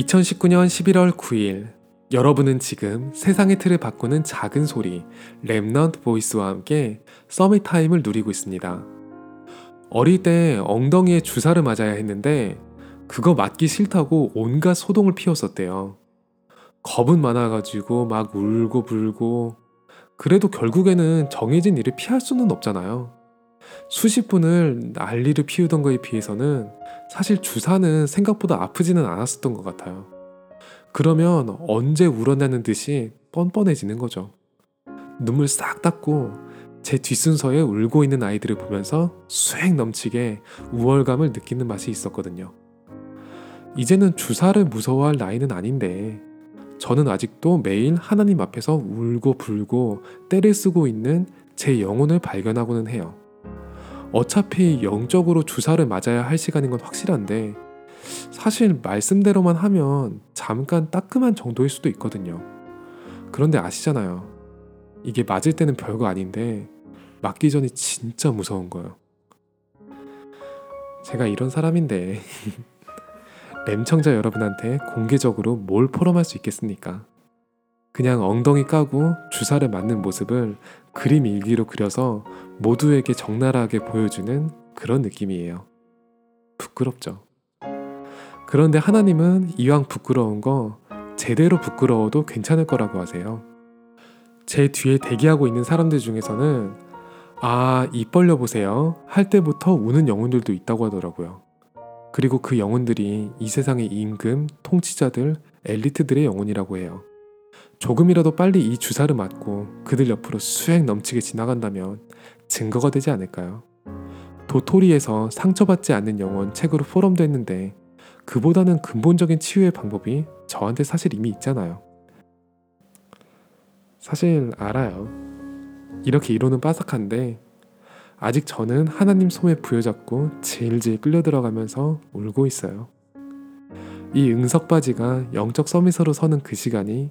2019년 11월 9일 여러분은 지금 세상의 틀을 바꾸는 작은 소리 Remnant Voice와 함께 summit time을 누리고 있습니다. 어릴 때 엉덩이에 주사를 맞아야 했는데 그거 맞기 싫다고 온갖 소동을 피웠었대요. 겁은 많아가지고 막 울고 불고 그래도 결국에는 정해진 일을 피할 수는 없잖아요. 수십 분을 난리를 피우던 거에 비해서는 사실 주사는 생각보다 아프지는 않았었던 것 같아요. 그러면 언제 울어내는 듯이 뻔뻔해지는 거죠. 눈물 싹 닦고 제 뒷순서에 울고 있는 아이들을 보면서 수행 넘치게 우월감을 느끼는 맛이 있었거든요. 이제는 주사를 무서워할 나이는 아닌데 저는 아직도 매일 하나님 앞에서 울고 불고 때를 쓰고 있는 제 영혼을 발견하고는 해요. 어차피 영적으로 주사를 맞아야 할 시간인 건 확실한데 사실 말씀대로만 하면 잠깐 따끔한 정도일 수도 있거든요. 그런데 아시잖아요. 이게 맞을 때는 별거 아닌데 맞기 전이 진짜 무서운 거예요. 제가 이런 사람인데 램청자 여러분한테 공개적으로 뭘 포럼할 수 있겠습니까? 그냥 엉덩이 까고 주사를 맞는 모습을 그림 일기로 그려서 모두에게 적나라하게 보여주는 그런 느낌이에요. 부끄럽죠. 그런데 하나님은 이왕 부끄러운 거 제대로 부끄러워도 괜찮을 거라고 하세요. 제 뒤에 대기하고 있는 사람들 중에서는 아, 입 벌려 보세요. 할 때부터 우는 영혼들도 있다고 하더라고요. 그리고 그 영혼들이 이 세상의 임금, 통치자들, 엘리트들의 영혼이라고 해요. 조금이라도 빨리 이 주사를 맞고 그들 옆으로 수행 넘치게 지나간다면 증거가 되지 않을까요? 도토리에서 상처받지 않는 영혼 책으로 포럼됐는데 그보다는 근본적인 치유의 방법이 저한테 사실 이미 있잖아요. 사실 알아요. 이렇게 이론은 빠삭한데 아직 저는 하나님 손에 부여잡고 질질 끌려 들어가면서 울고 있어요. 이 응석받이가 영적 summit으로 서는 그 시간이